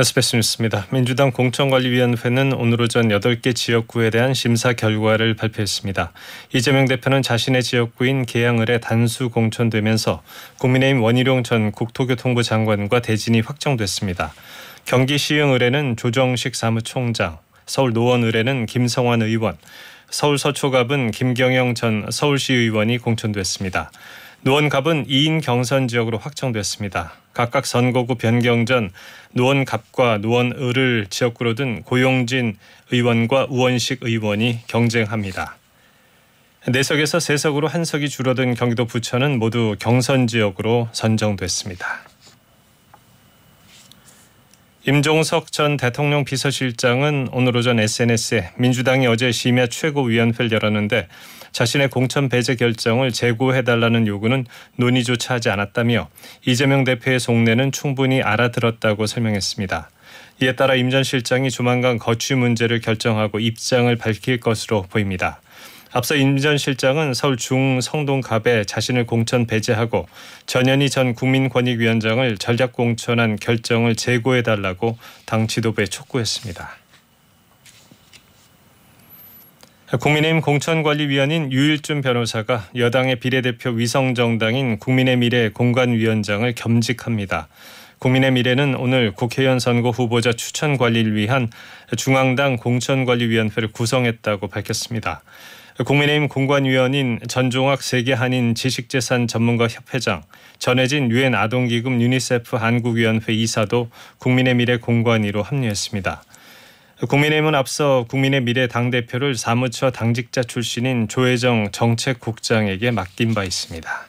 SBS 뉴스입니다. 민주당 공천관리위원회는 오늘 오전 8개 지역구에 대한 심사 결과를 발표했습니다. 이재명 대표는 자신의 지역구인 계양을에 단수 공천되면서 국민의힘 원희룡 전 국토교통부 장관과 대진이 확정됐습니다. 경기 시흥을에는 조정식 사무총장, 서울 노원을에는 김성환 의원, 서울 서초갑은 김경영 전 서울시 의원이 공천됐습니다. 노원갑은 2인 경선 지역으로 확정됐습니다. 각각 선거구 변경 전 노원갑과 노원을을 지역구로 둔 고용진 의원과 우원식 의원이 경쟁합니다. 내석에서 세석으로 한 석이 줄어든 경기도 부천은 모두 경선 지역으로 선정됐습니다. 임종석 전 대통령 비서실장은 오늘 오전 SNS에 민주당이 어제 심야 최고위원회를 열었는데 자신의 공천 배제 결정을 재고해달라는 요구는 논의조차 하지 않았다며 이재명 대표의 속내는 충분히 알아들었다고 설명했습니다. 이에 따라 임 전 실장이 조만간 거취 문제를 결정하고 입장을 밝힐 것으로 보입니다. 앞서 임 전 실장은 서울 중성동갑에 자신을 공천 배제하고 전현희 전 국민권익위원장을 전략 공천한 결정을 재고해달라고 당 지도부에 촉구했습니다. 국민의힘 공천관리위원인 유일준 변호사가 여당의 비례대표 위성정당인 국민의 미래 공관위원장을 겸직합니다. 국민의 미래는 오늘 국회의원 선거 후보자 추천 관리를 위한 중앙당 공천관리위원회를 구성했다고 밝혔습니다. 국민의힘 공관위원인 전종학 세계한인 지식재산 전문가 협회장, 전혜진 유엔 아동기금 유니세프 한국위원회 이사도 국민의 미래 공관위로 합류했습니다. 국민의힘은 앞서 국민의 미래 당대표를 사무처 당직자 출신인 조혜정 정책국장에게 맡긴 바 있습니다.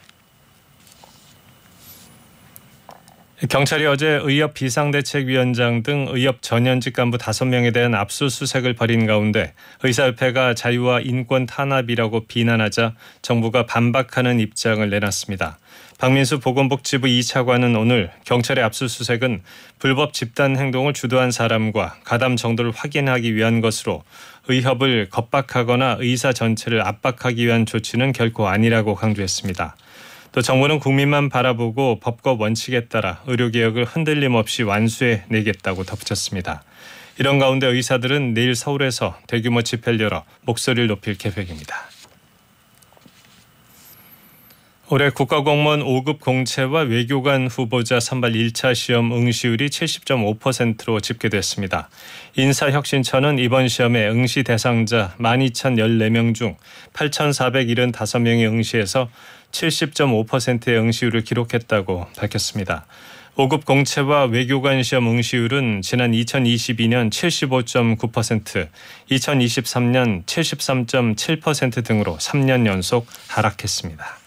경찰이 어제 의협 비상대책위원장 등 의협 전현직 간부 5명에 대한 압수수색을 벌인 가운데 의사협회가 자유와 인권 탄압이라고 비난하자 정부가 반박하는 입장을 내놨습니다. 박민수 보건복지부 2차관은 오늘 경찰의 압수수색은 불법 집단 행동을 주도한 사람과 가담 정도를 확인하기 위한 것으로 의협을 겁박하거나 의사 전체를 압박하기 위한 조치는 결코 아니라고 강조했습니다. 또 정부는 국민만 바라보고 법과 원칙에 따라 의료개혁을 흔들림 없이 완수해 내겠다고 덧붙였습니다. 이런 가운데 의사들은 내일 서울에서 대규모 집회를 열어 목소리를 높일 계획입니다. 올해 국가공무원 5급 공채와 외교관 후보자 선발 1차 시험 응시율이 70.5%로 집계됐습니다. 인사혁신처는 이번 시험에 응시 대상자 12,014명 중 8,475명이 응시해서 70.5%의 응시율을 기록했다고 밝혔습니다. 5급 공채와 외교관 시험 응시율은 지난 2022년 75.9%, 2023년 73.7% 등으로 3년 연속 하락했습니다.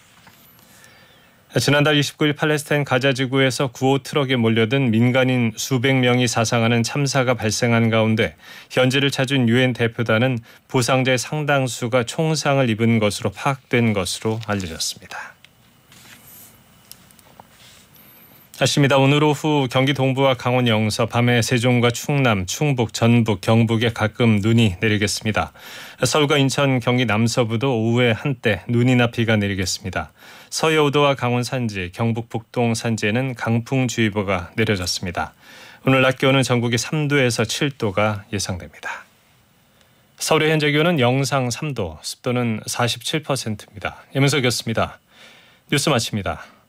지난달 29일 팔레스타인 가자 지구에서 구호 트럭에 몰려든 민간인 수백 명이 사상하는 참사가 발생한 가운데 현지를 찾은 유엔 대표단은 부상자의 상당수가 총상을 입은 것으로 파악된 것으로 알려졌습니다. 아십니다. 오늘 오후 경기 동부와 강원 영서, 밤에 세종과 충남, 충북, 전북, 경북에 가끔 눈이 내리겠습니다. 서울과 인천, 경기 남서부도 오후에 한때 눈이나 비가 내리겠습니다. 서해오도와 강원 산지, 경북 북동 산지에는 강풍주의보가 내려졌습니다. 오늘 낮 기온은 전국이 3도에서 7도가 예상됩니다. 서울의 현재 기온은 영상 3도, 습도는 47%입니다. 예문석이었습니다. 뉴스 마칩니다.